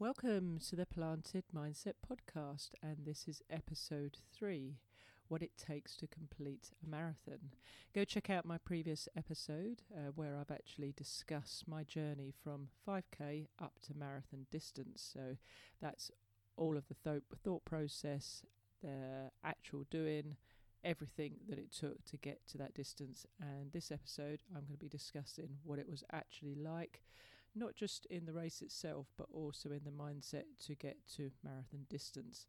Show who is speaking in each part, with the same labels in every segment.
Speaker 1: Welcome to the Planted Mindset podcast, and this is episode three What It Takes to Complete a Marathon. Go check out my previous episode uh, where I've actually discussed my journey from 5k up to marathon distance. So that's all of the th- thought process, the actual doing, everything that it took to get to that distance. And this episode, I'm going to be discussing what it was actually like, not just in the race itself, but also in the mindset to get to marathon distance.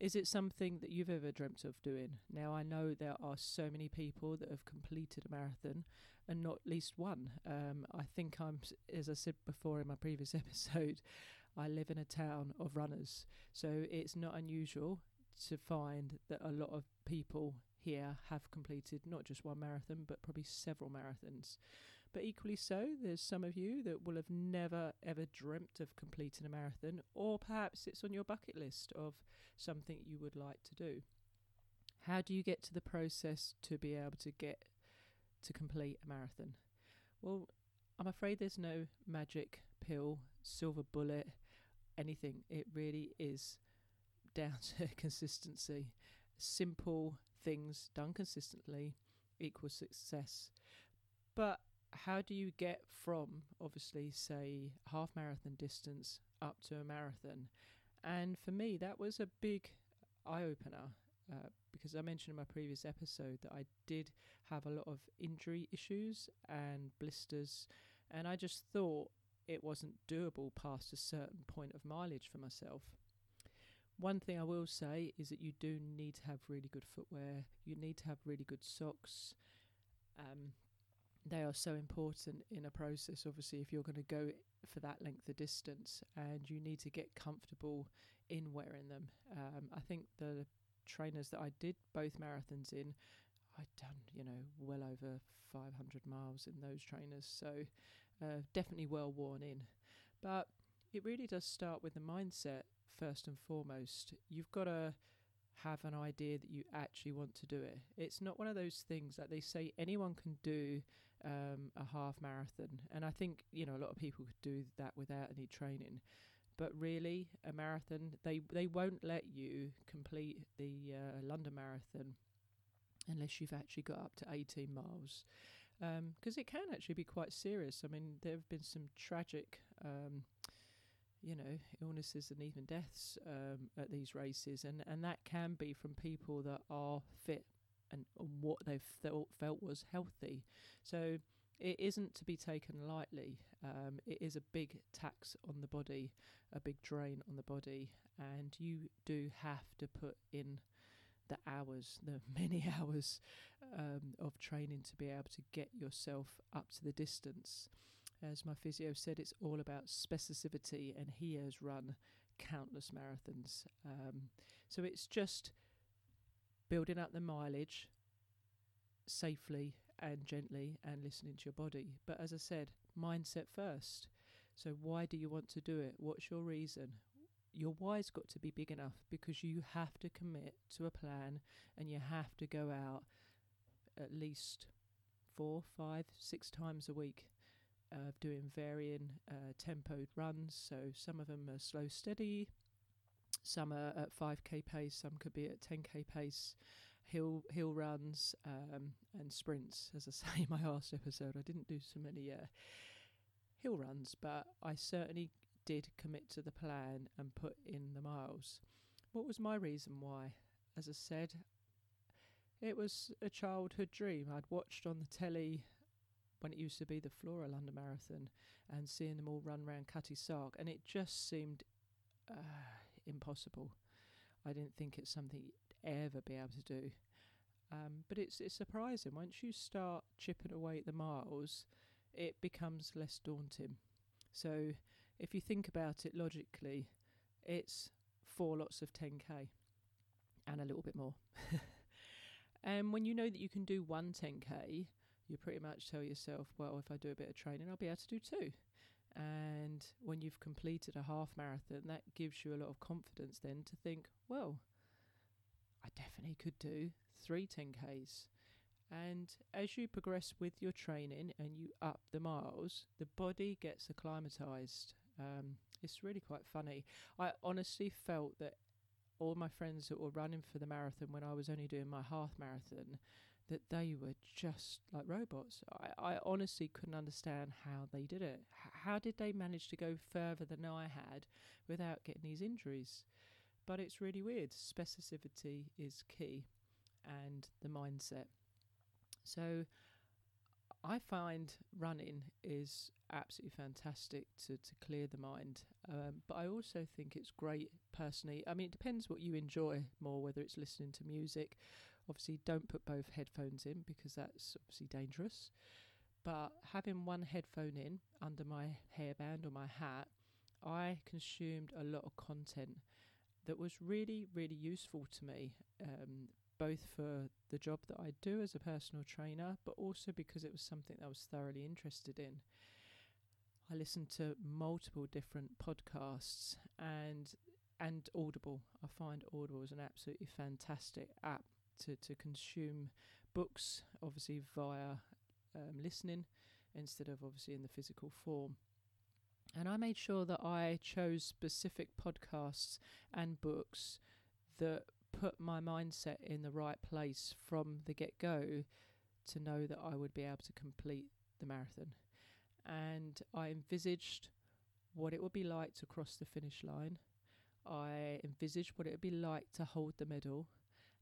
Speaker 1: Is it something that you've ever dreamt of doing? Now, I know there are so many people that have completed a marathon and not least one. Um, I think I'm, as I said before in my previous episode, I live in a town of runners. So it's not unusual to find that a lot of people here have completed not just one marathon but probably several marathons. But equally so, there's some of you that will have never ever dreamt of completing a marathon, or perhaps it's on your bucket list of something you would like to do. How do you get to the process to be able to get to complete a marathon? Well, I'm afraid there's no magic pill, silver bullet, anything. It really is down to consistency. Simple things done consistently equals success. But how do you get from, obviously, say, half marathon distance up to a marathon? And for me, that was a big eye opener. Uh, because I mentioned in my previous episode that I did have a lot of injury issues and blisters, and I just thought it wasn't doable past a certain point of mileage for myself. One thing I will say is that you do need to have really good footwear. You need to have really good socks. Um, they are so important in a process, obviously, if you're going to go for that length of distance, and you need to get comfortable in wearing them. Um, I think the trainers that I did both marathons in, I'd done, you know, well over 500 miles in those trainers, so uh, definitely well worn in. But it really does start with the mindset first and foremost. You've got to have an idea that you actually want to do it. It's not one of those things that they say anyone can do um, a half marathon, and I think you know a lot of people could do that without any training. But really, a marathon they they won't let you complete the uh, London Marathon unless you've actually got up to 18 miles because um, it can actually be quite serious. I mean, there have been some tragic. Um, you know, illnesses and even deaths um, at these races, and, and that can be from people that are fit and, and what they've felt, felt was healthy. So it isn't to be taken lightly. Um, it is a big tax on the body, a big drain on the body, and you do have to put in the hours, the many hours um, of training to be able to get yourself up to the distance. As my physio said, it's all about specificity, and he has run countless marathons. Um, so it's just building up the mileage safely and gently and listening to your body. But as I said, mindset first. So, why do you want to do it? What's your reason? Your why's got to be big enough because you have to commit to a plan and you have to go out at least four, five, six times a week of doing varying uh, tempoed runs. So some of them are slow, steady. Some are at 5k pace. Some could be at 10k pace. Hill hill runs um, and sprints. As I say in my last episode, I didn't do so many uh, hill runs, but I certainly did commit to the plan and put in the miles. What was my reason why? As I said, it was a childhood dream. I'd watched on the telly when it used to be the Flora London Marathon and seeing them all run around Cutty Sark, and it just seemed uh, impossible. I didn't think it's something you'd ever be able to do. Um, but it's it's surprising once you start chipping away at the miles, it becomes less daunting. So if you think about it logically, it's four lots of 10k and a little bit more. and when you know that you can do one 10k, you pretty much tell yourself, well, if I do a bit of training, I'll be able to do two. And when you've completed a half marathon, that gives you a lot of confidence then to think, well, I definitely could do three 10Ks. And as you progress with your training and you up the miles, the body gets acclimatized. Um, It's really quite funny. I honestly felt that all my friends that were running for the marathon when I was only doing my half marathon, that they were just like robots. I, I honestly couldn't understand how they did it. H- how did they manage to go further than I had without getting these injuries? But it's really weird. Specificity is key and the mindset. So I find running is absolutely fantastic to, to clear the mind. Um, but I also think it's great personally. I mean, it depends what you enjoy more, whether it's listening to music. Obviously, don't put both headphones in because that's obviously dangerous. But having one headphone in under my hairband or my hat, I consumed a lot of content that was really, really useful to me. Um, both for the job that I do as a personal trainer, but also because it was something that I was thoroughly interested in. I listened to multiple different podcasts and and Audible. I find Audible is an absolutely fantastic app to, to consume books, obviously via um, listening instead of obviously in the physical form. And I made sure that I chose specific podcasts and books that put my mindset in the right place from the get go to know that I would be able to complete the marathon. And I envisaged what it would be like to cross the finish line. I envisaged what it would be like to hold the medal.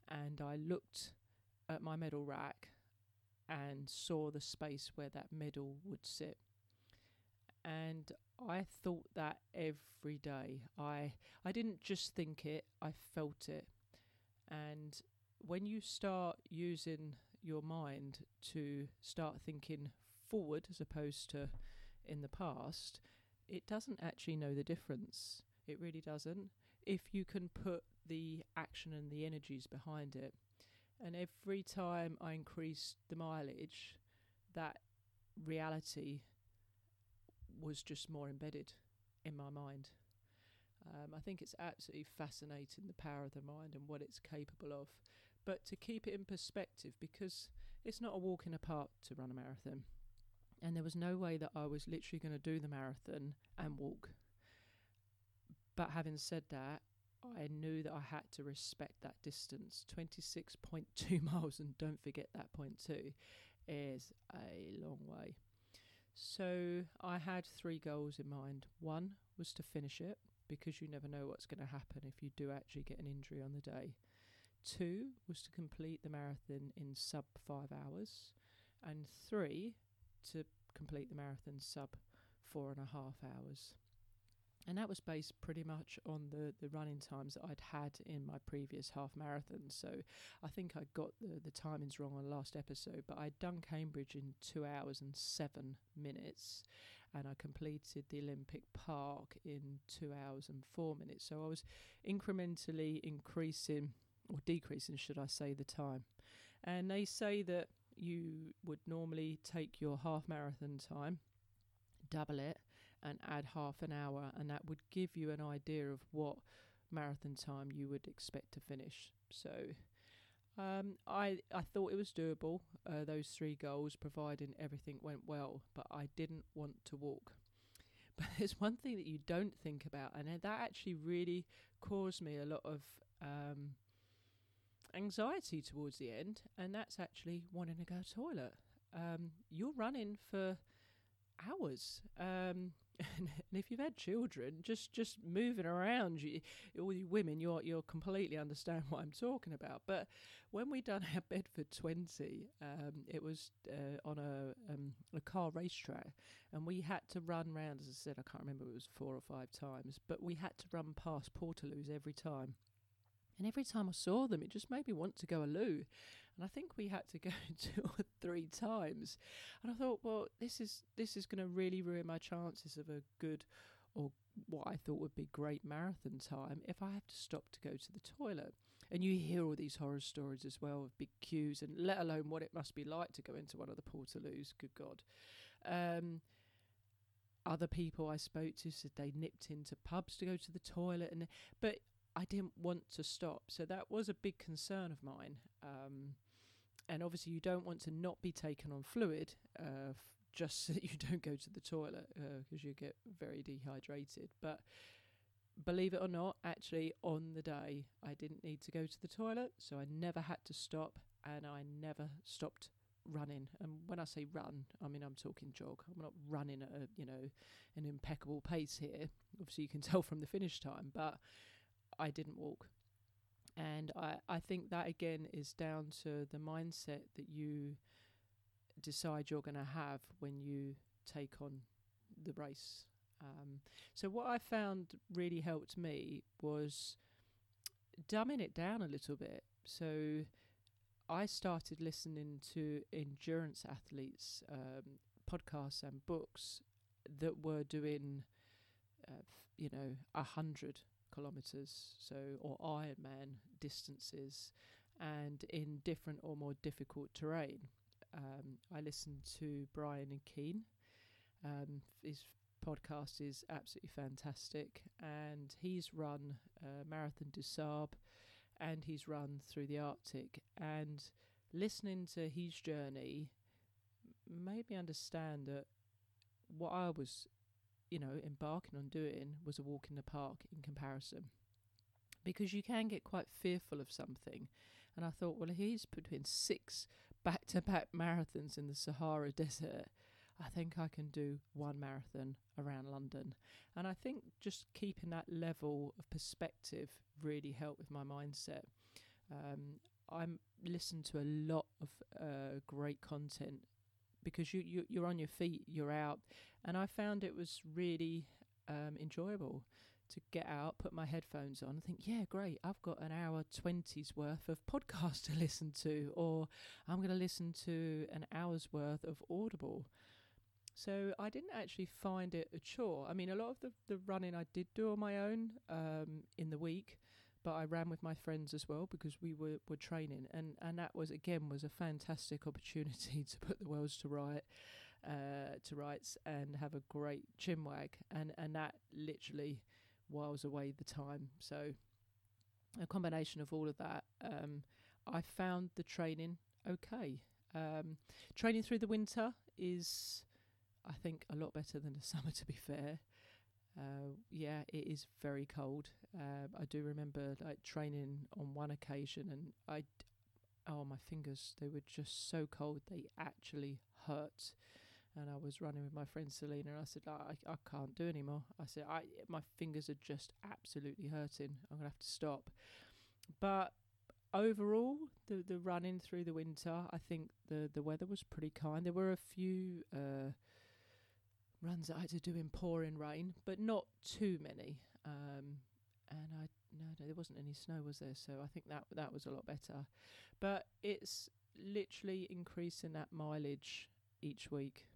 Speaker 1: And I looked at my medal rack and saw the space where that medal would sit. And I thought that every day. I I didn't just think it, I felt it. And when you start using your mind to start thinking forward as opposed to in the past, it doesn't actually know the difference. It really doesn't. If you can put the action and the energies behind it. And every time I increased the mileage, that reality was just more embedded in my mind. Um, I think it's absolutely fascinating the power of the mind and what it's capable of. But to keep it in perspective, because it's not a walk in a park to run a marathon, and there was no way that I was literally going to do the marathon and walk. But having said that, I knew that I had to respect that distance. 26.2 miles, and don't forget that point two, is a long way. So I had three goals in mind. One was to finish it, because you never know what's going to happen if you do actually get an injury on the day. Two was to complete the marathon in sub five hours, and three to complete the marathon sub four and a half hours. And that was based pretty much on the, the running times that I'd had in my previous half marathon. So I think I got the, the timings wrong on the last episode, but I'd done Cambridge in two hours and seven minutes and I completed the Olympic Park in two hours and four minutes. So I was incrementally increasing or decreasing, should I say, the time. And they say that you would normally take your half marathon time, double it, and add half an hour, and that would give you an idea of what marathon time you would expect to finish. So um, I I thought it was doable. Uh, those three goals, providing everything went well, but I didn't want to walk. But there's one thing that you don't think about, and that actually really caused me a lot of um, anxiety towards the end, and that's actually wanting to go to toilet. Um, you're running for hours. Um, and if you've had children, just just moving around, you, all you women, you're you'll completely understand what I'm talking about. But when we done our Bedford 20, um, it was uh, on a um, a car racetrack, and we had to run round. As I said, I can't remember it was four or five times, but we had to run past Portaloos every time. And every time I saw them, it just made me want to go a loo. And I think we had to go two or three times. And I thought, well, this is this is going to really ruin my chances of a good or what I thought would be great marathon time if I have to stop to go to the toilet. And you hear all these horror stories as well of big queues, and let alone what it must be like to go into one of the portaloos. Good God. Um, other people I spoke to said they nipped into pubs to go to the toilet, and but I didn't want to stop, so that was a big concern of mine. Um, and obviously you don't want to not be taken on fluid uh, f- just so that you don't go to the toilet because you get very dehydrated. But believe it or not, actually, on the day, I didn't need to go to the toilet, so I never had to stop, and I never stopped running. And when I say run, I mean I'm talking jog. I'm not running at a you know an impeccable pace here. Obviously, you can tell from the finish time, but I didn't walk. And I, I think that again is down to the mindset that you decide you're going to have when you take on the race. Um, so, what I found really helped me was dumbing it down a little bit. So, I started listening to endurance athletes' um, podcasts and books that were doing, uh, you know, a hundred kilometers, so or Ironman distances, and in different or more difficult terrain. Um, I listened to Brian and Keane. Um, his podcast is absolutely fantastic, and he's run uh, Marathon des Sables, and he's run through the Arctic. And listening to his journey made me understand that what I was, you know, embarking on doing was a walk in the park in comparison. Because you can get quite fearful of something. And I thought, well, he's between six back to back marathons in the Sahara Desert. I think I can do one marathon around London. And I think just keeping that level of perspective really helped with my mindset. Um, I'm listen to a lot of uh, great content because you, you you're on your feet, you're out, and I found it was really um, enjoyable to get out, put my headphones on, and think, yeah, great, I've got an hour 20's worth of podcast to listen to, or I'm going to listen to an hour's worth of Audible. So I didn't actually find it a chore. I mean, a lot of the, the running I did do on my own um, in the week, but I ran with my friends as well because we were, were training, and, and that was again was a fantastic opportunity to put the worlds to right. Uh, to rights and have a great chinwag and and that literally whiles away the time. So a combination of all of that, um, I found the training okay. Um, training through the winter is, I think, a lot better than the summer. To be fair, uh, yeah, it is very cold. Uh, I do remember like training on one occasion, and I, oh my fingers, they were just so cold they actually hurt and I was running with my friend Selena. And I said, I, I can't do anymore. I said, I my fingers are just absolutely hurting. I'm gonna have to stop. But overall, the the running through the winter, I think the the weather was pretty kind. There were a few uh, runs that I had to do in pouring rain, but not too many. Um, and I no, no, there wasn't any snow, was there? So I think that that was a lot better. But it's literally increasing that mileage each week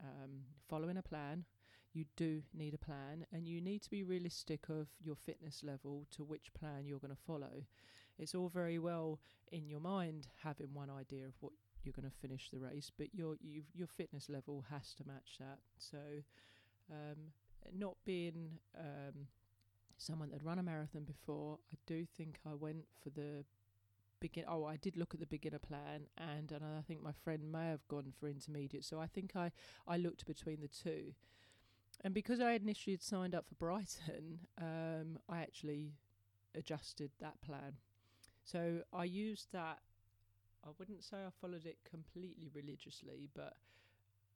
Speaker 1: um, following a plan. You do need a plan, and you need to be realistic of your fitness level to which plan you're going to follow. It's all very well in your mind having one idea of what you're going to finish the race, but your your fitness level has to match that. So, um, not being um, someone that run a marathon before, I do think I went for the begin. Oh, I did look at the beginner plan, and and I think my friend may have gone for intermediate. So I think I I looked between the two, and because I had initially had signed up for Brighton, um, I actually adjusted that plan. So I used that. I wouldn't say I followed it completely religiously, but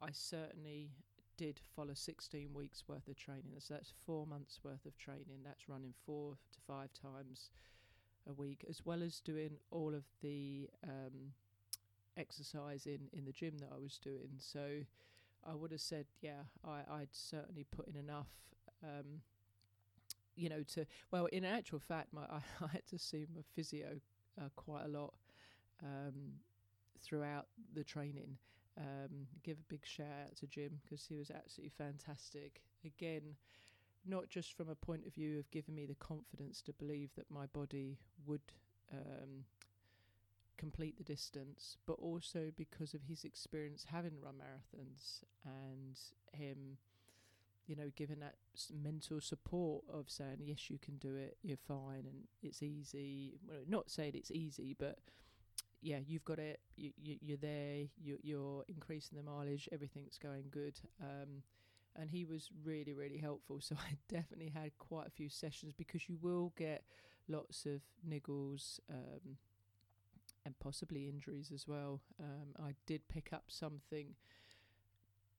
Speaker 1: I certainly did follow 16 weeks worth of training. So that's four months worth of training. That's running four to five times a week, as well as doing all of the um, exercise in, in the gym that I was doing. So I would have said, yeah, I, I'd certainly put in enough. Um, you know, to well, in actual fact, my I, I had to see my physio uh, quite a lot um, throughout the training. Um, give a big shout out to Jim because he was absolutely fantastic. Again, not just from a point of view of giving me the confidence to believe that my body would um, complete the distance, but also because of his experience having run marathons and him, you know, giving that mental support of saying, yes, you can do it, you're fine, and it's easy. Well, not saying it's easy, but yeah, you've got it. You, you you're there. You, you're increasing the mileage. Everything's going good. Um, and he was really really helpful. So I definitely had quite a few sessions because you will get lots of niggles. Um, and possibly injuries as well. Um, I did pick up something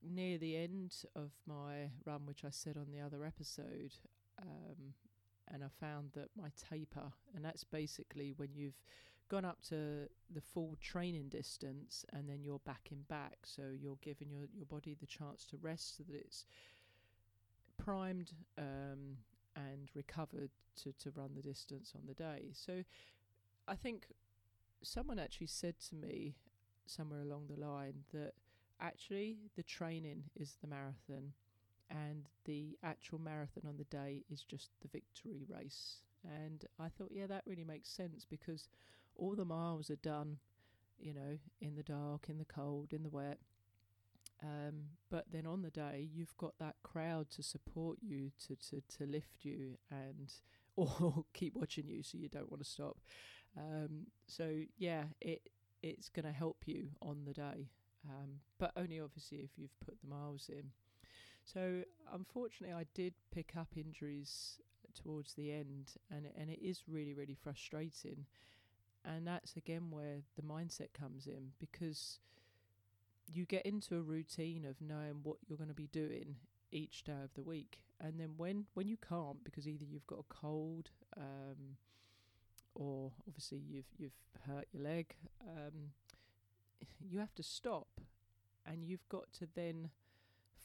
Speaker 1: near the end of my run, which I said on the other episode, um, and I found that my taper, and that's basically when you've gone up to the full training distance and then you're backing back, so you're giving your your body the chance to rest so that it's primed um, and recovered to to run the distance on the day. So I think someone actually said to me somewhere along the line that actually the training is the marathon and the actual marathon on the day is just the victory race. And I thought, yeah, that really makes sense because all the miles are done, you know, in the dark, in the cold, in the wet. Um, but then on the day, you've got that crowd to support you, to, to, to lift you, and or keep watching you so you don't want to stop. Um, so yeah, it it's going to help you on the day, um, but only obviously if you've put the miles in. So unfortunately, I did pick up injuries towards the end, and and it is really really frustrating. And that's again where the mindset comes in because you get into a routine of knowing what you're going to be doing each day of the week, and then when when you can't because either you've got a cold. Um, or obviously you've you've hurt your leg, um, you have to stop, and you've got to then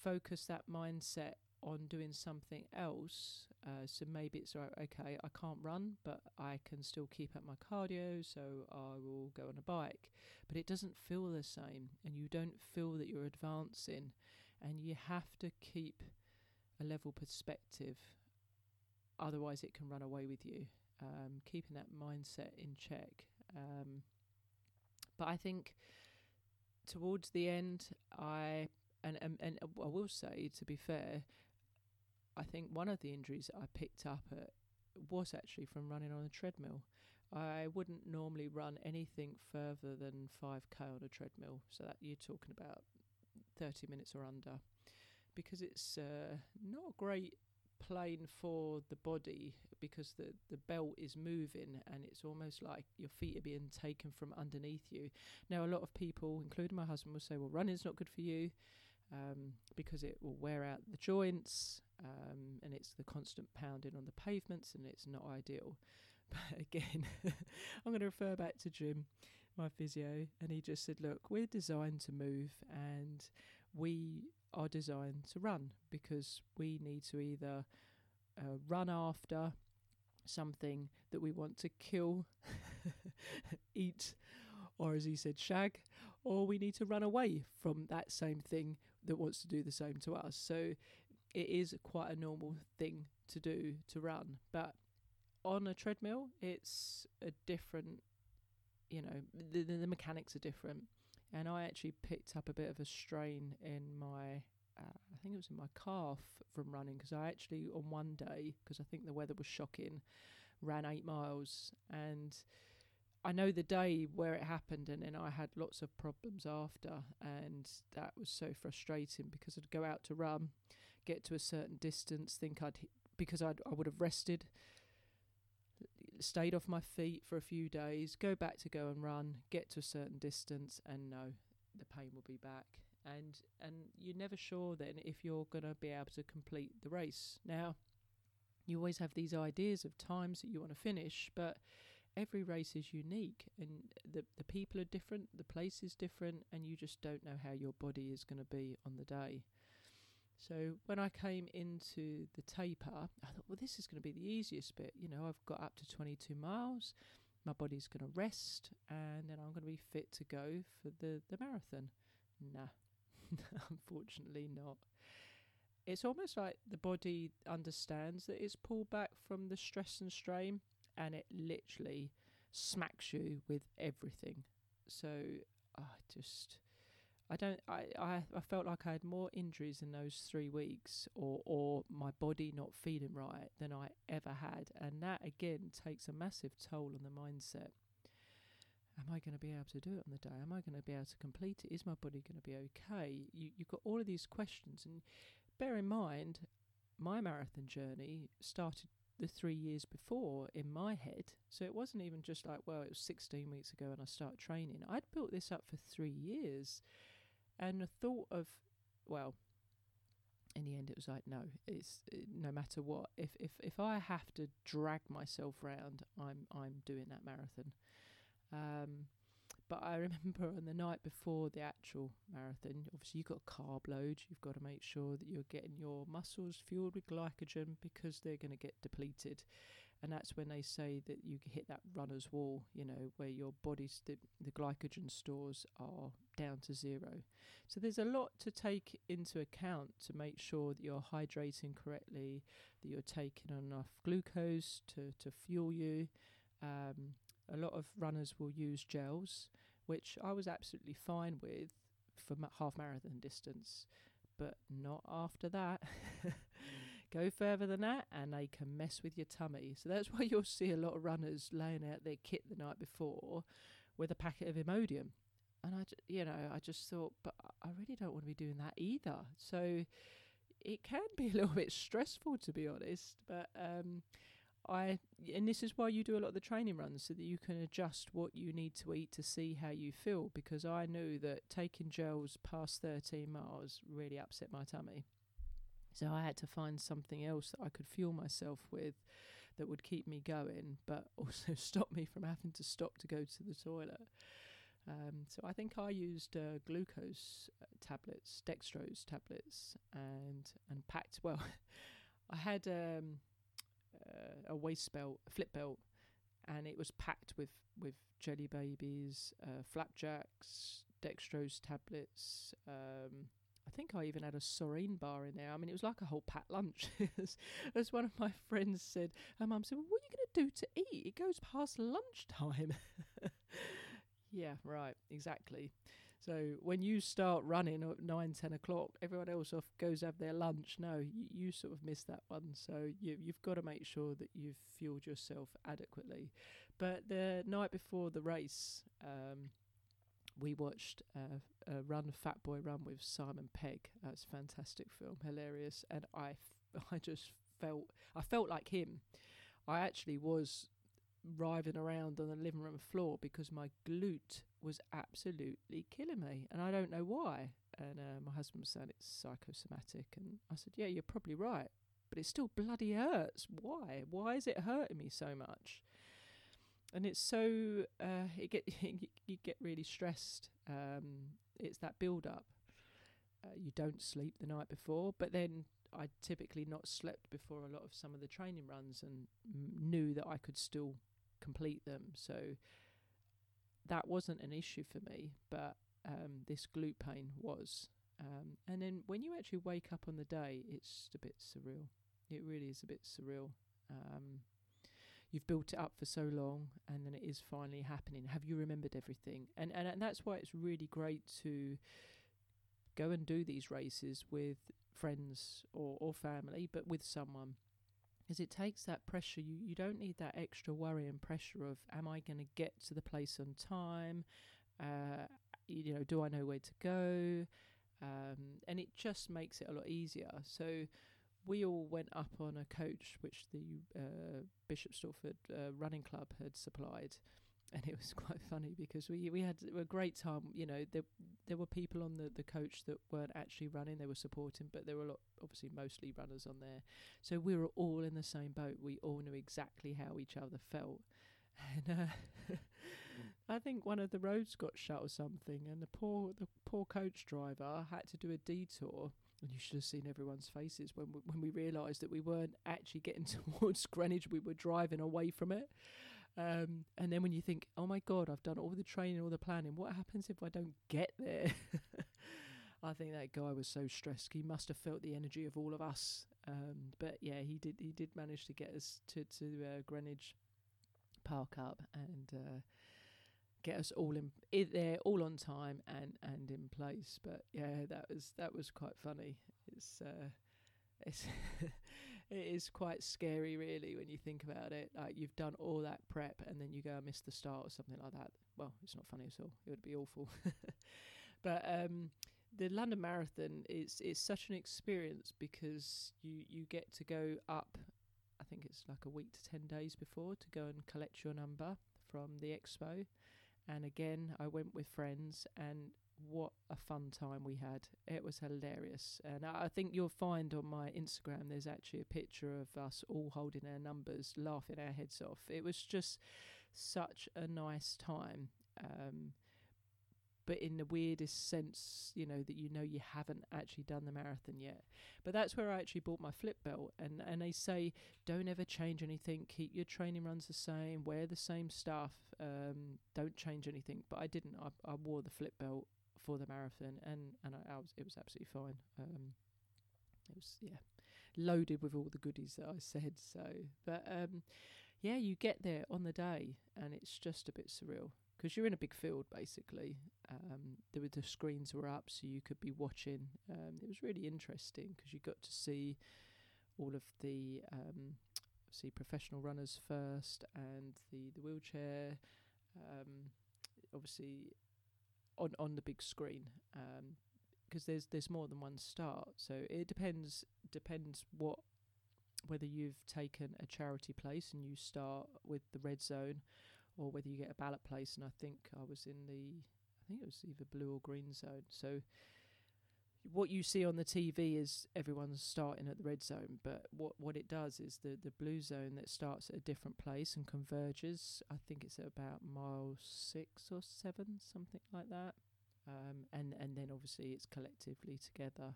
Speaker 1: focus that mindset on doing something else. Uh, so maybe it's right, okay, I can't run, but I can still keep up my cardio, so I will go on a bike. But it doesn't feel the same, and you don't feel that you're advancing, and you have to keep a level perspective. Otherwise, it can run away with you um, keeping that mindset in check. Um, but I think towards the end, I and, and and I will say, to be fair, I think one of the injuries I picked up at was actually from running on a treadmill. I wouldn't normally run anything further than 5k on a treadmill, so that you're talking about 30 minutes or under, because it's uh, not a great plane for the body because the, the belt is moving and it's almost like your feet are being taken from underneath you. Now, a lot of people, including my husband, will say, well, running's not good for you um, because it will wear out the joints um, and it's the constant pounding on the pavements and it's not ideal. But again, I'm going to refer back to Jim, my physio, and he just said, look, we're designed to move and we are designed to run because we need to either uh, run after something that we want to kill, eat, or as he said, shag, or we need to run away from that same thing that wants to do the same to us. So it is quite a normal thing to do to run. But on a treadmill, it's a different, you know, the, the, the mechanics are different and I actually picked up a bit of a strain in my, uh, I think it was in my calf from running because I actually on one day because I think the weather was shocking, ran eight miles and. I know the day where it happened, and then I had lots of problems after, and that was so frustrating because I'd go out to run, get to a certain distance, think I'd because I'd, I would have rested, stayed off my feet for a few days, go back to go and run, get to a certain distance, and no, the pain will be back. And and you're never sure then if you're to be able to complete the race. Now, you always have these ideas of times that you want to finish, but every race is unique, and the the people are different, the place is different, and you just don't know how your body is going to be on the day. So when I came into the taper, I thought, well, this is going to be the easiest bit. You know, I've got up to 22 miles. My body's going to rest, and then I'm going to be fit to go for the the marathon. Nah, unfortunately not. It's almost like the body understands that it's pulled back from the stress and strain, and it literally smacks you with everything. So I just I don't. I, I I felt like I had more injuries in those three weeks, or or my body not feeling right than I ever had, and that again takes a massive toll on the mindset. am I going to be able to do it on the day? Am I going to be able to complete it? Is my body going to be okay? You, you've got all of these questions, and bear in mind, my marathon journey started the three years before in my head. So it wasn't even just like, well, it was 16 weeks ago and I started training. I'd built this up for three years. And the thought of, well, in the end, it was like, no, it's no matter what. If if if I have to drag myself round, I'm I'm doing that marathon. Um, but I remember on the night before the actual marathon, obviously you've got a carb load. You've got to make sure that you're getting your muscles fueled with glycogen because they're going to get depleted. And that's when they say that you hit that runner's wall, you know, where your body's the, the glycogen stores are down to zero. So there's a lot to take into account to make sure that you're hydrating correctly, that you're taking enough glucose to, to fuel you. Um, a lot of runners will use gels, which I was absolutely fine with for half marathon distance, but not after that. Go further than that, and they can mess with your tummy. So that's why you'll see a lot of runners laying out their kit the night before with a packet of Imodium. And I, you know, I just thought, but I really don't want to be doing that either. So it can be a little bit stressful, to be honest. But um, I and this is why you do a lot of the training runs so that you can adjust what you need to eat to see how you feel because I knew that taking gels past 13 miles really upset my tummy. So I had to find something else that I could fuel myself with that would keep me going but also stop me from having to stop to go to the toilet. Um, so I think I used uh, glucose uh, tablets, dextrose tablets, and and packed. Well, I had um, uh, a waist belt, a flip belt, and it was packed with with jelly babies, uh, flapjacks, dextrose tablets. Um, I think I even had a Soreen bar in there. I mean, it was like a whole packed lunch. as, one of my friends said, her mum said, well, "What are you going to do to eat? It goes past lunchtime." yeah, right, exactly. So when you start running at nine, ten o'clock, everyone else off goes have their lunch. No, you, you sort of miss that one. So you, you've got to make sure that you've fueled yourself adequately. But the night before the race, um, we watched uh, uh, Run Fat Boy Run with Simon Pegg. That's a fantastic film, hilarious, and I, f- I just felt I felt like him. I actually was writhing around on the living room floor because my glute was absolutely killing me, and I don't know why. And uh, my husband was saying it's psychosomatic, and I said, "Yeah, you're probably right, but it still bloody hurts. Why? Why is it hurting me so much?" And it's so uh, it get you get really stressed. Um, it's that build up. Uh, you don't sleep the night before, but then I typically not slept before a lot of some of the training runs and m- knew that I could still complete them. So that wasn't an issue for me, but um, this glute pain was. Um, and then when you actually wake up on the day, it's a bit surreal. It really is a bit surreal. Um, you've built it up for so long, and then it is finally happening. Have you remembered everything? And and, and that's why it's really great to go and do these races with friends or, or family, but with someone because it takes that pressure. You you don't need that extra worry and pressure of am I going to get to the place on time? Uh, you know, do I know where to go? Um, and it just makes it a lot easier. So we all went up on a coach which the uh, Bishop Stortford uh, Running Club had supplied, and it was quite funny because we we had a great time. You know, there there were people on the the coach that weren't actually running; they were supporting, but there were a lot, obviously, mostly runners on there. So we were all in the same boat. We all knew exactly how each other felt, and uh, I think one of the roads got shut or something, and the poor the poor coach driver had to do a detour. And you should have seen everyone's faces when we, when we realised that we weren't actually getting towards Greenwich. We were driving away from it. Um, and then when you think, oh my God, I've done all the training, all the planning, what happens if I don't get there? I think that guy was so stressed. He must have felt the energy of all of us. Um, but yeah, he did. He did manage to get us to to uh, Greenwich Park up and uh, get us all in, in there, all on time and and in place. But yeah, that was that was quite funny. It's uh, it's it is quite scary, really, when you think about it. Like you've done all that prep, and then you go and miss the start or something like that. Well, it's not funny at all. It would be awful. but um, the London Marathon is is such an experience because you you get to go up. I think it's like a week to ten days before to go and collect your number from the expo. And again, I went with friends, and what a fun time we had. It was hilarious. And I, think you'll find on my Instagram there's actually a picture of us all holding our numbers, laughing our heads off. It was just such a nice time. Um, but in the weirdest sense, you know, that you know you haven't actually done the marathon yet. But that's where I actually bought my flip belt. And, and they say, don't ever change anything, keep your training runs the same, wear the same stuff, um, don't change anything. But I didn't. I, I wore the flip belt for the marathon, and, and I, I was, it was absolutely fine. Um, it was, yeah, loaded with all the goodies that I said. So, but um, yeah, you get there on the day, and it's just a bit surreal because you're in a big field basically. Um, there were the screens were up, so you could be watching. Um, it was really interesting because you got to see all of the um, see professional runners first and the the wheelchair. Um, obviously, on on the big screen because um, there's there's more than one start. So it depends depends what whether you've taken a charity place and you start with the red zone or whether you get a ballot place. And I think I was in the, I think it was either blue or green zone. So what you see on the TV is everyone's starting at the red zone, but what what it does is the the blue zone that starts at a different place and converges. I think it's at about mile six or seven, something like that. Um, and and then obviously it's collectively together.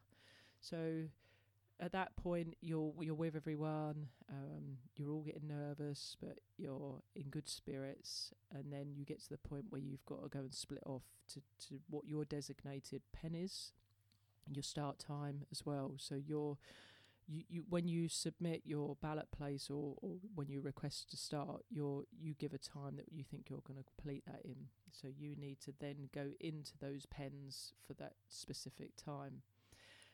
Speaker 1: So at that point you're you're with everyone um, you're all getting nervous but you're in good spirits. And then you get to the point where you've got to go and split off to, to what your designated pen is your start time as well. So you're you, you when you submit your ballot place or, or when you request to start you you give a time that you think you're going to complete that in. So you need to then go into those pens for that specific time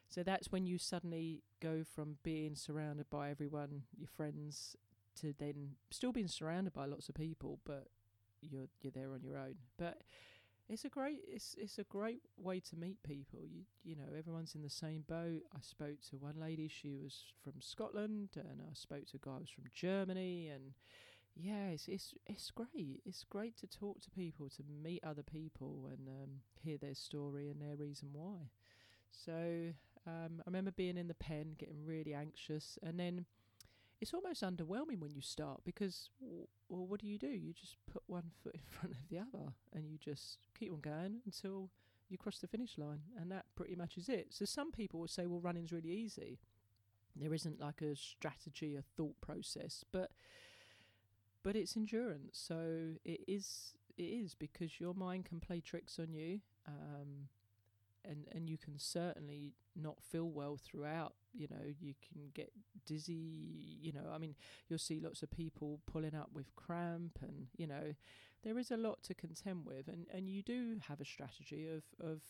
Speaker 1: so that's when you suddenly go from being surrounded by everyone, your friends, to then still being surrounded by lots of people, but you're you're there on your own. But it's a great it's it's a great way to meet people. You you know everyone's in the same boat. I spoke to one lady. She was from Scotland, and I spoke to a guy who was from Germany, and yeah, it's it's it's great. It's great to talk to people, to meet other people, and um, hear their story and their reason why. So um, I remember being in the pen, getting really anxious, and then it's almost underwhelming when you start because, well, what do you do? You just put one foot in front of the other, and you just keep on going until you cross the finish line, and that pretty much is it. So some people will say, well, running's really easy. There isn't like a strategy, a thought process, but but it's endurance. So it is it is because your mind can play tricks on you. Um, and and you can certainly not feel well throughout you know you can get dizzy you know i mean you'll see lots of people pulling up with cramp and you know there is a lot to contend with and and you do have a strategy of of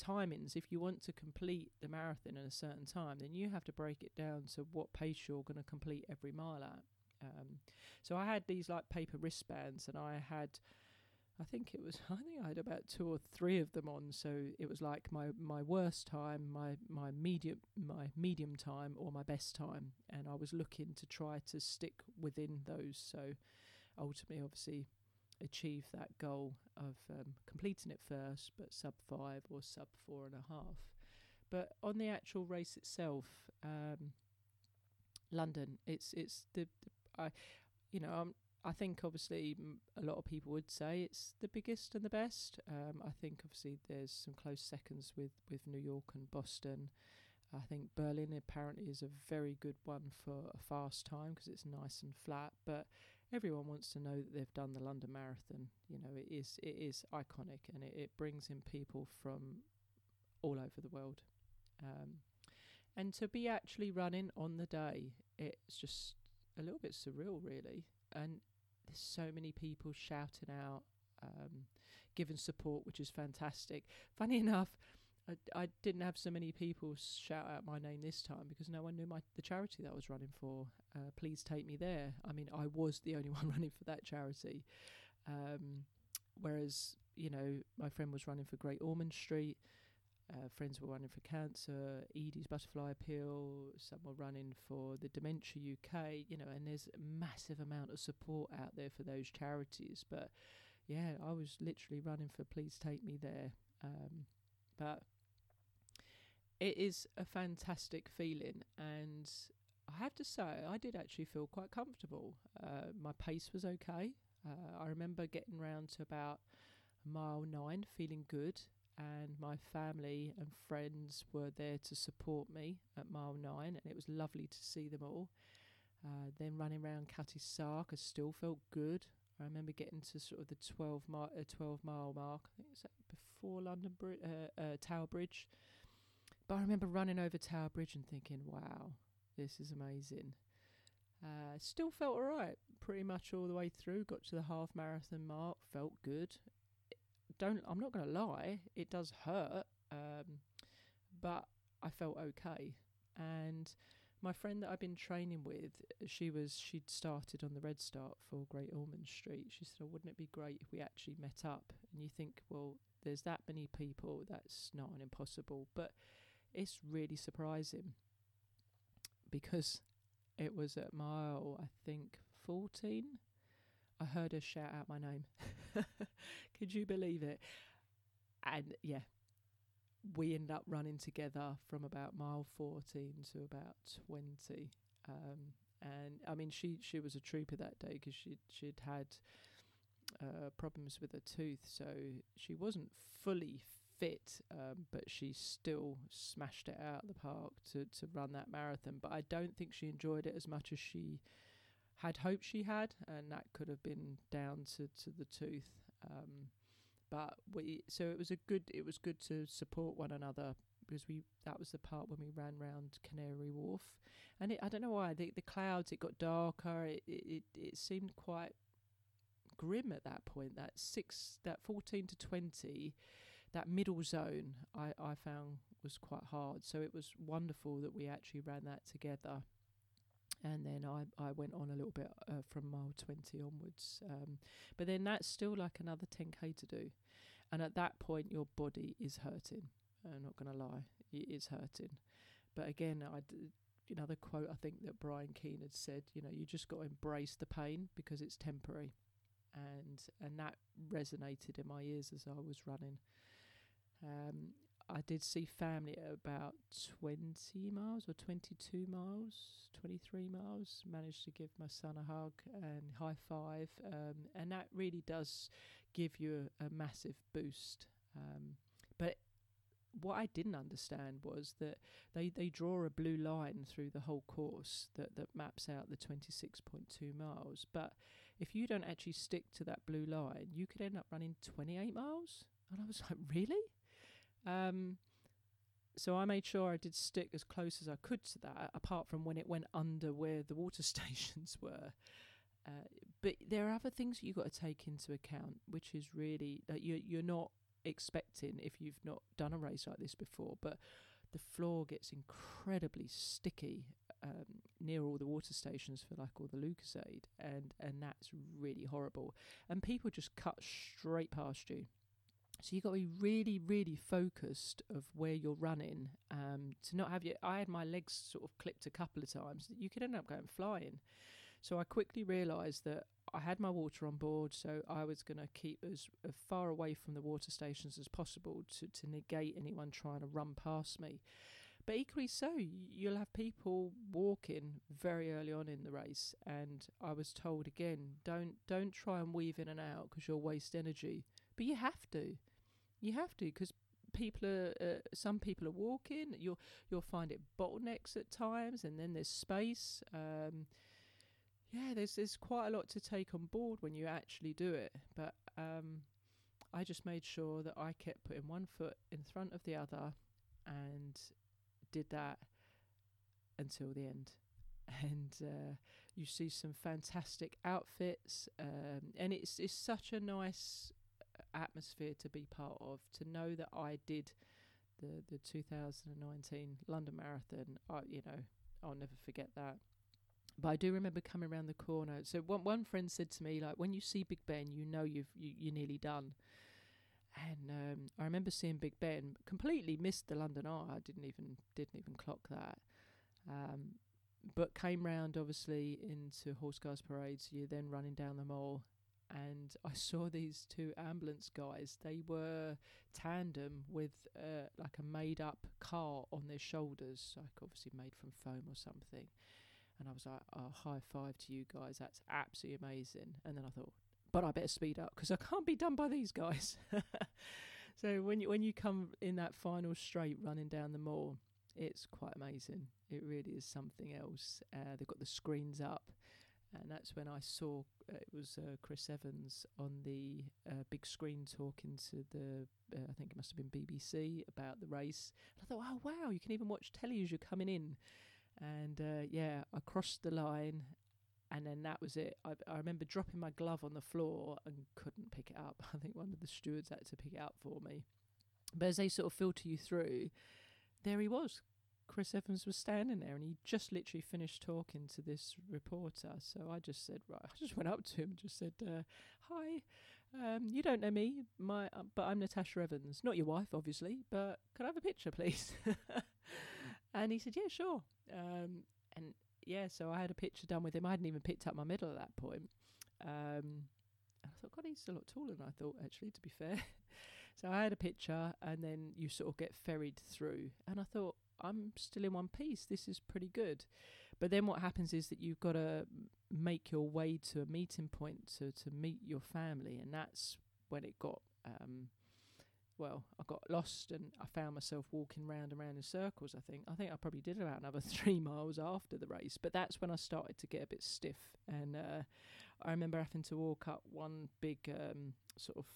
Speaker 1: timings. If you want to complete the marathon in a certain time then you have to break it down to what pace you're going to complete every mile at. Um, so i had these like paper wristbands and i had I think it was I think I had about two or three of them on so it was like my my worst time my my medium my medium time or my best time and I was looking to try to stick within those. So ultimately obviously achieve that goal of um, completing it first but sub 5 or sub four and a half. But on the actual race itself um, London it's it's the, the I you know I'm I think obviously a lot of people would say it's the biggest and the best. Um, I think obviously there's some close seconds with, with New York and Boston. I think Berlin apparently is a very good one for a fast time because it's nice and flat. But everyone wants to know that they've done the London Marathon. You know, it is it is iconic and it, it brings in people from all over the world. Um, and to be actually running on the day, it's just a little bit surreal, really. And there's so many people shouting out, um, giving support, which is fantastic. Funny enough, I, I didn't have so many people shout out my name this time because no one knew my the charity that I was running for. Uh, please take me there. I mean, I was the only one running for that charity. Um, whereas, you know, my friend was running for Great Ormond Street. Uh, friends were running for cancer, Edie's Butterfly Appeal. Some were running for the Dementia UK. You know, and there's a massive amount of support out there for those charities. But yeah, I was literally running for Please Take Me There. Um, but it is a fantastic feeling, and I have to say, I did actually feel quite comfortable. Uh, my pace was okay. Uh, I remember getting round to about mile nine, feeling good, and my family and friends were there to support me at mile nine, and it was lovely to see them all. Uh, then running around Cutty Sark, I still felt good. I remember getting to sort of the 12 mile, uh, 12 mile mark. I think it was before London Bri- uh, uh, Tower Bridge. But I remember running over Tower Bridge and thinking, wow, this is amazing. Uh, still felt alright, pretty much all the way through. Got to the half marathon mark, felt good. Don't, I'm not going to lie, it does hurt, um, but I felt okay. And my friend that I've been training with, she was she'd started on the Red Start for Great Ormond Street. She said, oh, "Wouldn't it be great if we actually met up?" And you think, well, there's that many people, that's not an impossible, but it's really surprising because it was at mile, I think, 14. I heard her shout out my name. Could you believe it? And yeah, we ended up running together from about mile 14 to about 20. Um, and I mean, she she was a trooper that day because she she'd had uh, problems with her tooth, so she wasn't fully fit, um, but she still smashed it out of the park to to run that marathon. But I don't think she enjoyed it as much as she had hoped she had, and that could have been down to to the tooth. Um, but we so it was a good it was good to support one another because we that was the part when we ran round Canary Wharf, and it, I don't know why the the clouds it got darker. It it it seemed quite grim at that point. That six that fourteen to twenty, that middle zone I I found was quite hard. So it was wonderful that we actually ran that together. And then I, I went on a little bit uh, from mile 20 onwards. Um, but then that's still like another 10k to do. And at that point, your body is hurting. I'm not going to lie, it is hurting. But again, I another quote I think that Brian Keane had said, you know, you just got to embrace the pain because it's temporary. And and that resonated in my ears as I was running. Um, I did see family at about 20 miles or 22 miles, 23 miles. Managed to give my son a hug and high five, um, and that really does give you a, a massive boost. Um, but what I didn't understand was that they, they draw a blue line through the whole course that, that maps out the 26.2 miles. But if you don't actually stick to that blue line, you could end up running 28 miles. And I was like, really? Um, so I made sure I did stick as close as I could to that, apart from when it went under where the water stations were. Uh, but there are other things you've got to take into account, which is really that you're, you're not expecting if you've not done a race like this before. But the floor gets incredibly sticky um, near all the water stations for like all the Lucozade, and and that's really horrible. And people just cut straight past you. So you've got to be really, really focused of where you're running um, to not have your. I had my legs sort of clipped a couple of times. You could end up going flying. So I quickly realised that I had my water on board, so I was going to keep as, as far away from the water stations as possible to, to negate anyone trying to run past me. But equally so, you'll have people walking very early on in the race, and I was told again, don't don't try and weave in and out because you'll waste energy. But you have to. You have to because people are uh, some people are walking. You'll you'll find it bottlenecks at times, and then there's space. Um, yeah, there's there's quite a lot to take on board when you actually do it. But um, I just made sure that I kept putting one foot in front of the other, and did that until the end. And uh, you see some fantastic outfits, um, and it's it's such a nice atmosphere to be part of, to know that I did the the 2019 London Marathon. I, you know, I'll never forget that. But I do remember coming around the corner. So one one friend said to me, like, when you see Big Ben, you know you've you, you're nearly done. And um, I remember seeing Big Ben. Completely missed the London Eye. I didn't even didn't even clock that. Um, but came round obviously into Horse Guards Parade. So you're then running down the mall, and I saw these two ambulance guys. They were tandem with uh, like a made up car on their shoulders, like obviously made from foam or something. And I was like, oh, high five to you guys. That's absolutely amazing. And then I thought, but I better speed up because I can't be done by these guys. so when you, when you come in that final straight running down the mall, it's quite amazing. It really is something else. Uh, they've got the screens up, and that's when I saw uh, it was uh, Chris Evans on the uh, big screen talking to the uh, I think it must have been BBC about the race. And I thought, oh wow, you can even watch telly as you're coming in. And uh, yeah, I crossed the line, and then that was it. I, I remember dropping my glove on the floor and couldn't pick it up. I think one of the stewards had to pick it up for me. But as they sort of filter you through, there he was. Chris Evans was standing there and he just literally finished talking to this reporter. So I just said, right, I just went up to him and just said, uh, hi, um, you don't know me, my, uh, but I'm Natasha Evans. Not your wife, obviously, but could I have a picture, please? and he said, yeah, sure. Um, and yeah, so I had a picture done with him. I hadn't even picked up my medal at that point. Um, and I thought, God, he's a lot taller than I thought, actually, to be fair. so I had a picture, and then you sort of get ferried through. And I thought, I'm still in one piece. This is pretty good. But then what happens is that you've got to make your way to a meeting point to, to meet your family. And that's when it got um, well, I got lost and I found myself walking round and round in circles. I think I think I probably did about another three miles after the race, but that's when I started to get a bit stiff. And uh, I remember having to walk up one big um, sort of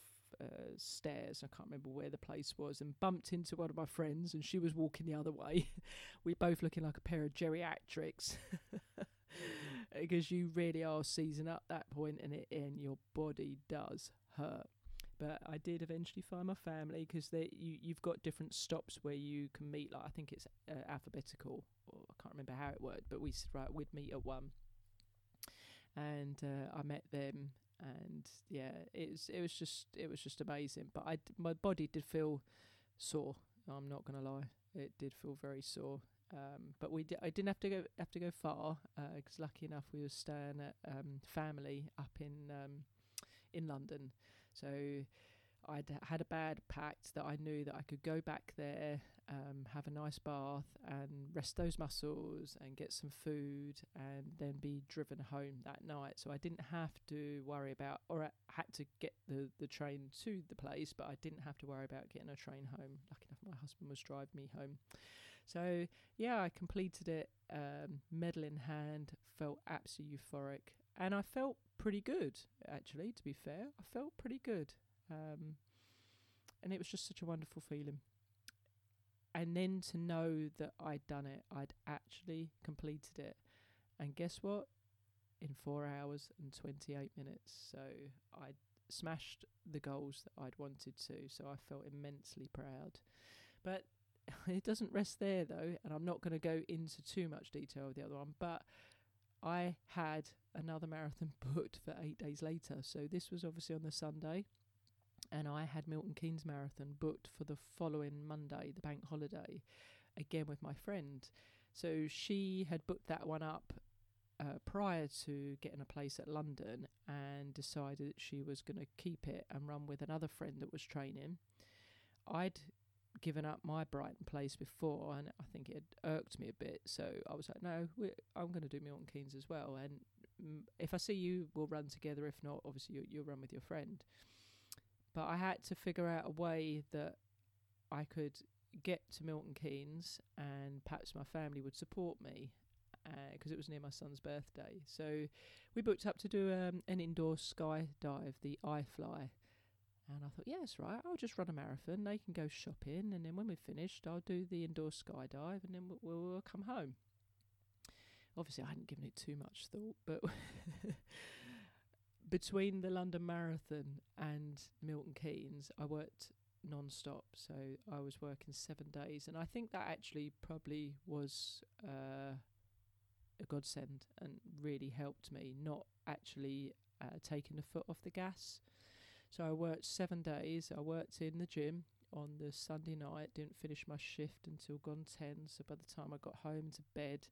Speaker 1: uh, stairs. I can't remember where the place was, and bumped into one of my friends, and she was walking the other way. we both looking like a pair of geriatrics. because you really are seizing up that point and it and your body does hurt but I did eventually find my family because you you've got different stops where you can meet. Like I think it's uh, alphabetical, or I can't remember how it worked, but we said right we'd meet at one, and uh, I met them, and yeah, it was it was just it was just amazing. But I my body did feel sore. I'm not gonna lie, it did feel very sore. Um, but we di- I didn't have to go have to go far because uh, lucky enough we were staying at um, family up in um, in London. So I'd had a bad pact that I knew that I could go back there, um, have a nice bath, and rest those muscles, and get some food, and then be driven home that night. So I didn't have to worry about, or I had to get the the train to the place, but I didn't have to worry about getting a train home. Lucky enough, my husband was driving me home. So yeah, I completed it, um, medal in hand, felt absolutely euphoric, and I felt pretty good actually. To be fair, I felt pretty good, um, and it was just such a wonderful feeling. And then to know that I'd done it, I'd actually completed it, and guess what? In four hours and twenty-eight minutes, so I smashed the goals that I'd wanted to. So I felt immensely proud, but it doesn't rest there though, and I'm not going to go into too much detail of the other one, but I had another marathon booked for eight days later. So this was obviously on the Sunday, and I had Milton Keynes Marathon booked for the following Monday, the bank holiday, again with my friend. So she had booked that one up uh, prior to getting a place at London and decided that she was going to keep it and run with another friend that was training. I'd given up my Brighton place before, and I think it irked me a bit. So I was like, no, I'm going to do Milton Keynes as well. And mm, if I see you, we'll run together. If not, obviously you, you'll run with your friend. But I had to figure out a way that I could get to Milton Keynes, and perhaps my family would support me because uh, it was near my son's birthday. So we booked up to do um, an indoor skydive, the iFly. And I thought, yes, right, I'll just run a marathon. They can go shopping, and then when we've finished, I'll do the indoor skydive, and then we'll, we'll, we'll come home. Obviously, I hadn't given it too much thought, but between the London Marathon and Milton Keynes, I worked non-stop. So I was working seven days, and I think that actually probably was uh, a godsend and really helped me not actually uh, taking the foot off the gas. So I worked seven days. I worked in the gym on the Sunday night. Didn't finish my shift until gone ten. So by the time I got home to bed,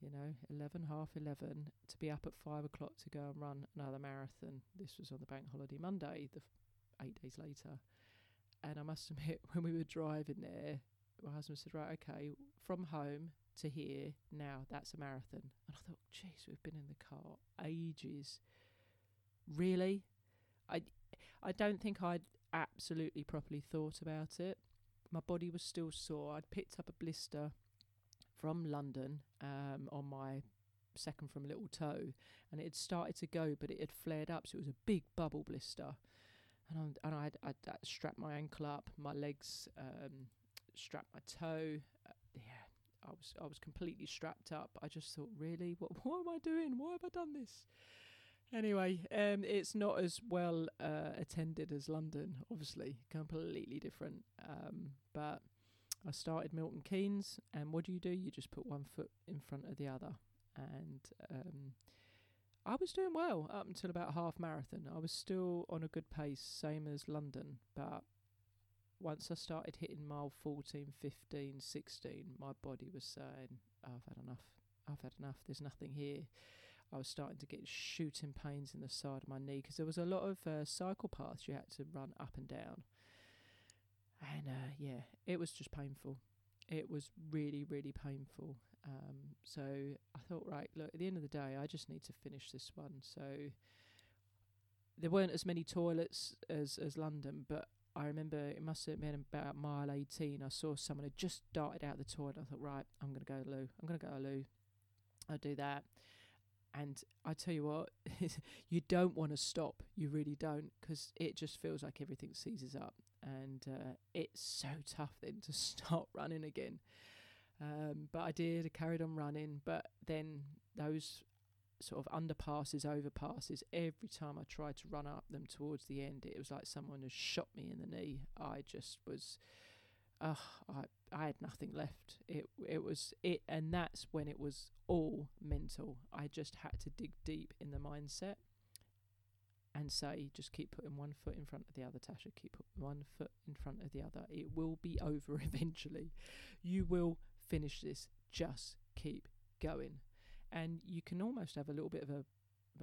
Speaker 1: you know, eleven, half eleven, to be up at five o'clock to go and run another marathon. This was on the bank holiday Monday, the f- eight days later. And I must admit, when we were driving there, my husband said, "Right, okay, from home to here now, that's a marathon." And I thought, "Jeez, we've been in the car ages. Really? I, I don't think I'd absolutely properly thought about it. My body was still sore. I'd picked up a blister from London um, on my second from little toe, and it had started to go, but it had flared up, so it was a big bubble blister. And, i and I'd, I'd, I'd strapped my ankle up, my legs um, strapped my toe. Uh, yeah, I was I was completely strapped up. I just thought, really, what what am I doing? Why have I done this? Anyway, um, it's not as well uh, attended as London, obviously, completely different. Um, but I started Milton Keynes, and what do you do? You just put one foot in front of the other. And um, I was doing well up until about half marathon. I was still on a good pace, same as London. But once I started hitting mile 14, 15, 16, my body was saying, I've had enough. I've had enough. There's nothing here. I was starting to get shooting pains in the side of my knee because there was a lot of uh, cycle paths you had to run up and down. And uh, yeah, it was just painful. It was really, really painful. Um, so I thought, right, look, at the end of the day, I just need to finish this one. So there weren't as many toilets as, as London, but I remember it must have been about mile 18. I saw someone had just darted out the toilet. I thought, right, I'm going to go to loo. I'm going to go to loo. I'll do that. And I tell you what, you don't want to stop. You really don't, because it just feels like everything seizes up, and uh, it's so tough then to start running again. Um, but I did. I carried on running, but then those sort of underpasses, overpasses. Every time I tried to run up them towards the end, it was like someone had shot me in the knee. I just was uh, I I had nothing left. It it was it, and that's when it was all mental. I just had to dig deep in the mindset and say, just keep putting one foot in front of the other, Tasha. Keep putting one foot in front of the other. It will be over eventually. You will finish this. Just keep going, and you can almost have a little bit of a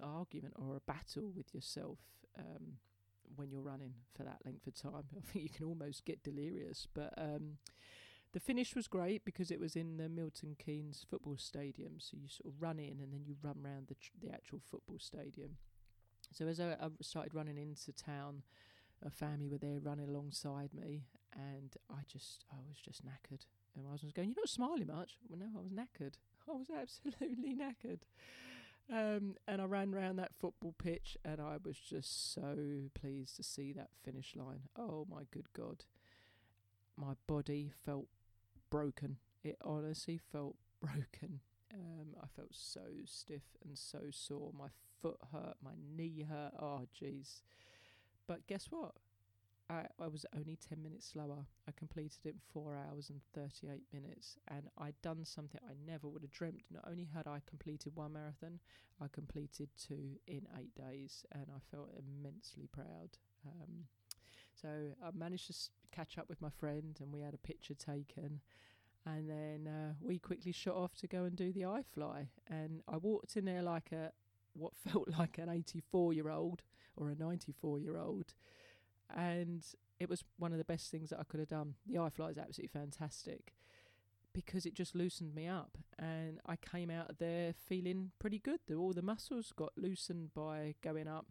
Speaker 1: argument or a battle with yourself. Um, when you're running for that length of time. I think you can almost get delirious. But um, the finish was great because it was in the Milton Keynes football stadium. So you sort of run in and then you run around the, tr- the actual football stadium. So as I, I started running into town, a family were there running alongside me, and I just, I was just knackered. And I was going, "You're not smiling much." Well, no, I was knackered. I was absolutely knackered. Um, and I ran around that football pitch and I was just so pleased to see that finish line. Oh my good God. My body felt broken. It honestly felt broken. Um, I felt so stiff and so sore. My foot hurt, my knee hurt. Oh, jeez. But guess what? I, I was only 10 minutes slower. I completed it in 4 hours and 38 minutes, and I'd done something I never would have dreamt. Not only had I completed one marathon, I completed two in eight days, and I felt immensely proud. Um, so I managed to catch up with my friend, and we had a picture taken. And then uh, we quickly shot off to go and do the eye fly. And I walked in there like a what felt like an 84 year old or a 94 year old and it was one of the best things that I could have done. The iFly is absolutely fantastic because it just loosened me up, and I came out of there feeling pretty good. All the muscles got loosened by going up,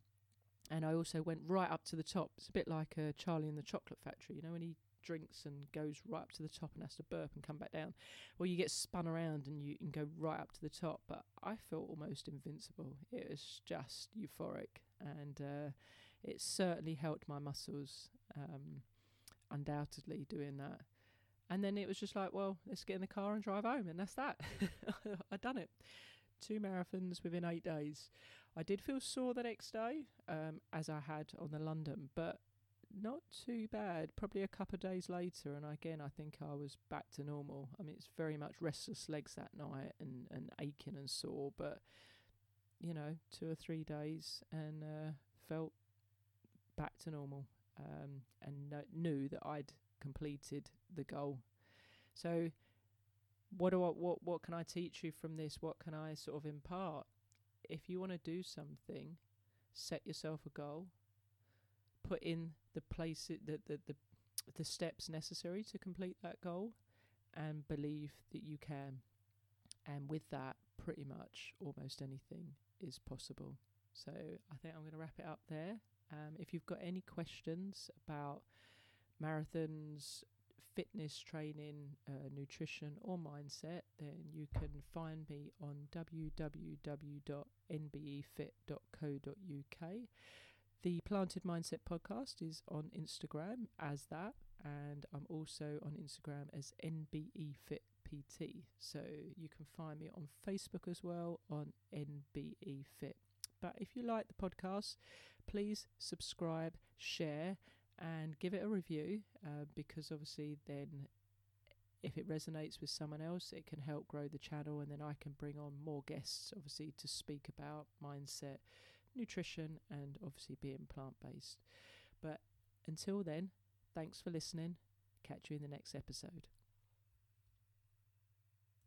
Speaker 1: and I also went right up to the top. It's a bit like a uh, Charlie in the Chocolate Factory, you know, when he drinks and goes right up to the top and has to burp and come back down. Well, you get spun around and you can go right up to the top, but I felt almost invincible. It was just euphoric, and uh, it certainly helped my muscles, um, undoubtedly doing that. And then it was just like, well, let's get in the car and drive home, and that's that. I done it. Two marathons within eight days. I did feel sore the next day, um, as I had on the London, but not too bad. Probably a couple of days later, and again, I think I was back to normal. I mean, it's very much restless legs that night and, and aching and sore, but you know, two or three days and uh, felt back to normal um, and knew that I'd completed the goal. So, what do I, what what can I teach you from this? What can I sort of impart? If you want to do something, set yourself a goal. Put in the place the, the the the steps necessary to complete that goal, and believe that you can. And with that, pretty much almost anything is possible. So I think I'm going to wrap it up there. Um, if you've got any questions about marathons, fitness training, uh, nutrition, or mindset, then you can find me on www.nbefit.co.uk. The Planted Mindset podcast is on Instagram as that, and I'm also on Instagram as NBEFitPT. So you can find me on Facebook as well on NBEFit. But if you like the podcast, please subscribe, share, and give it a review uh, because obviously then if it resonates with someone else, it can help grow the channel, and then I can bring on more guests, obviously, to speak about mindset, nutrition, and obviously being plant based. But until then, thanks for listening. Catch you in the next episode.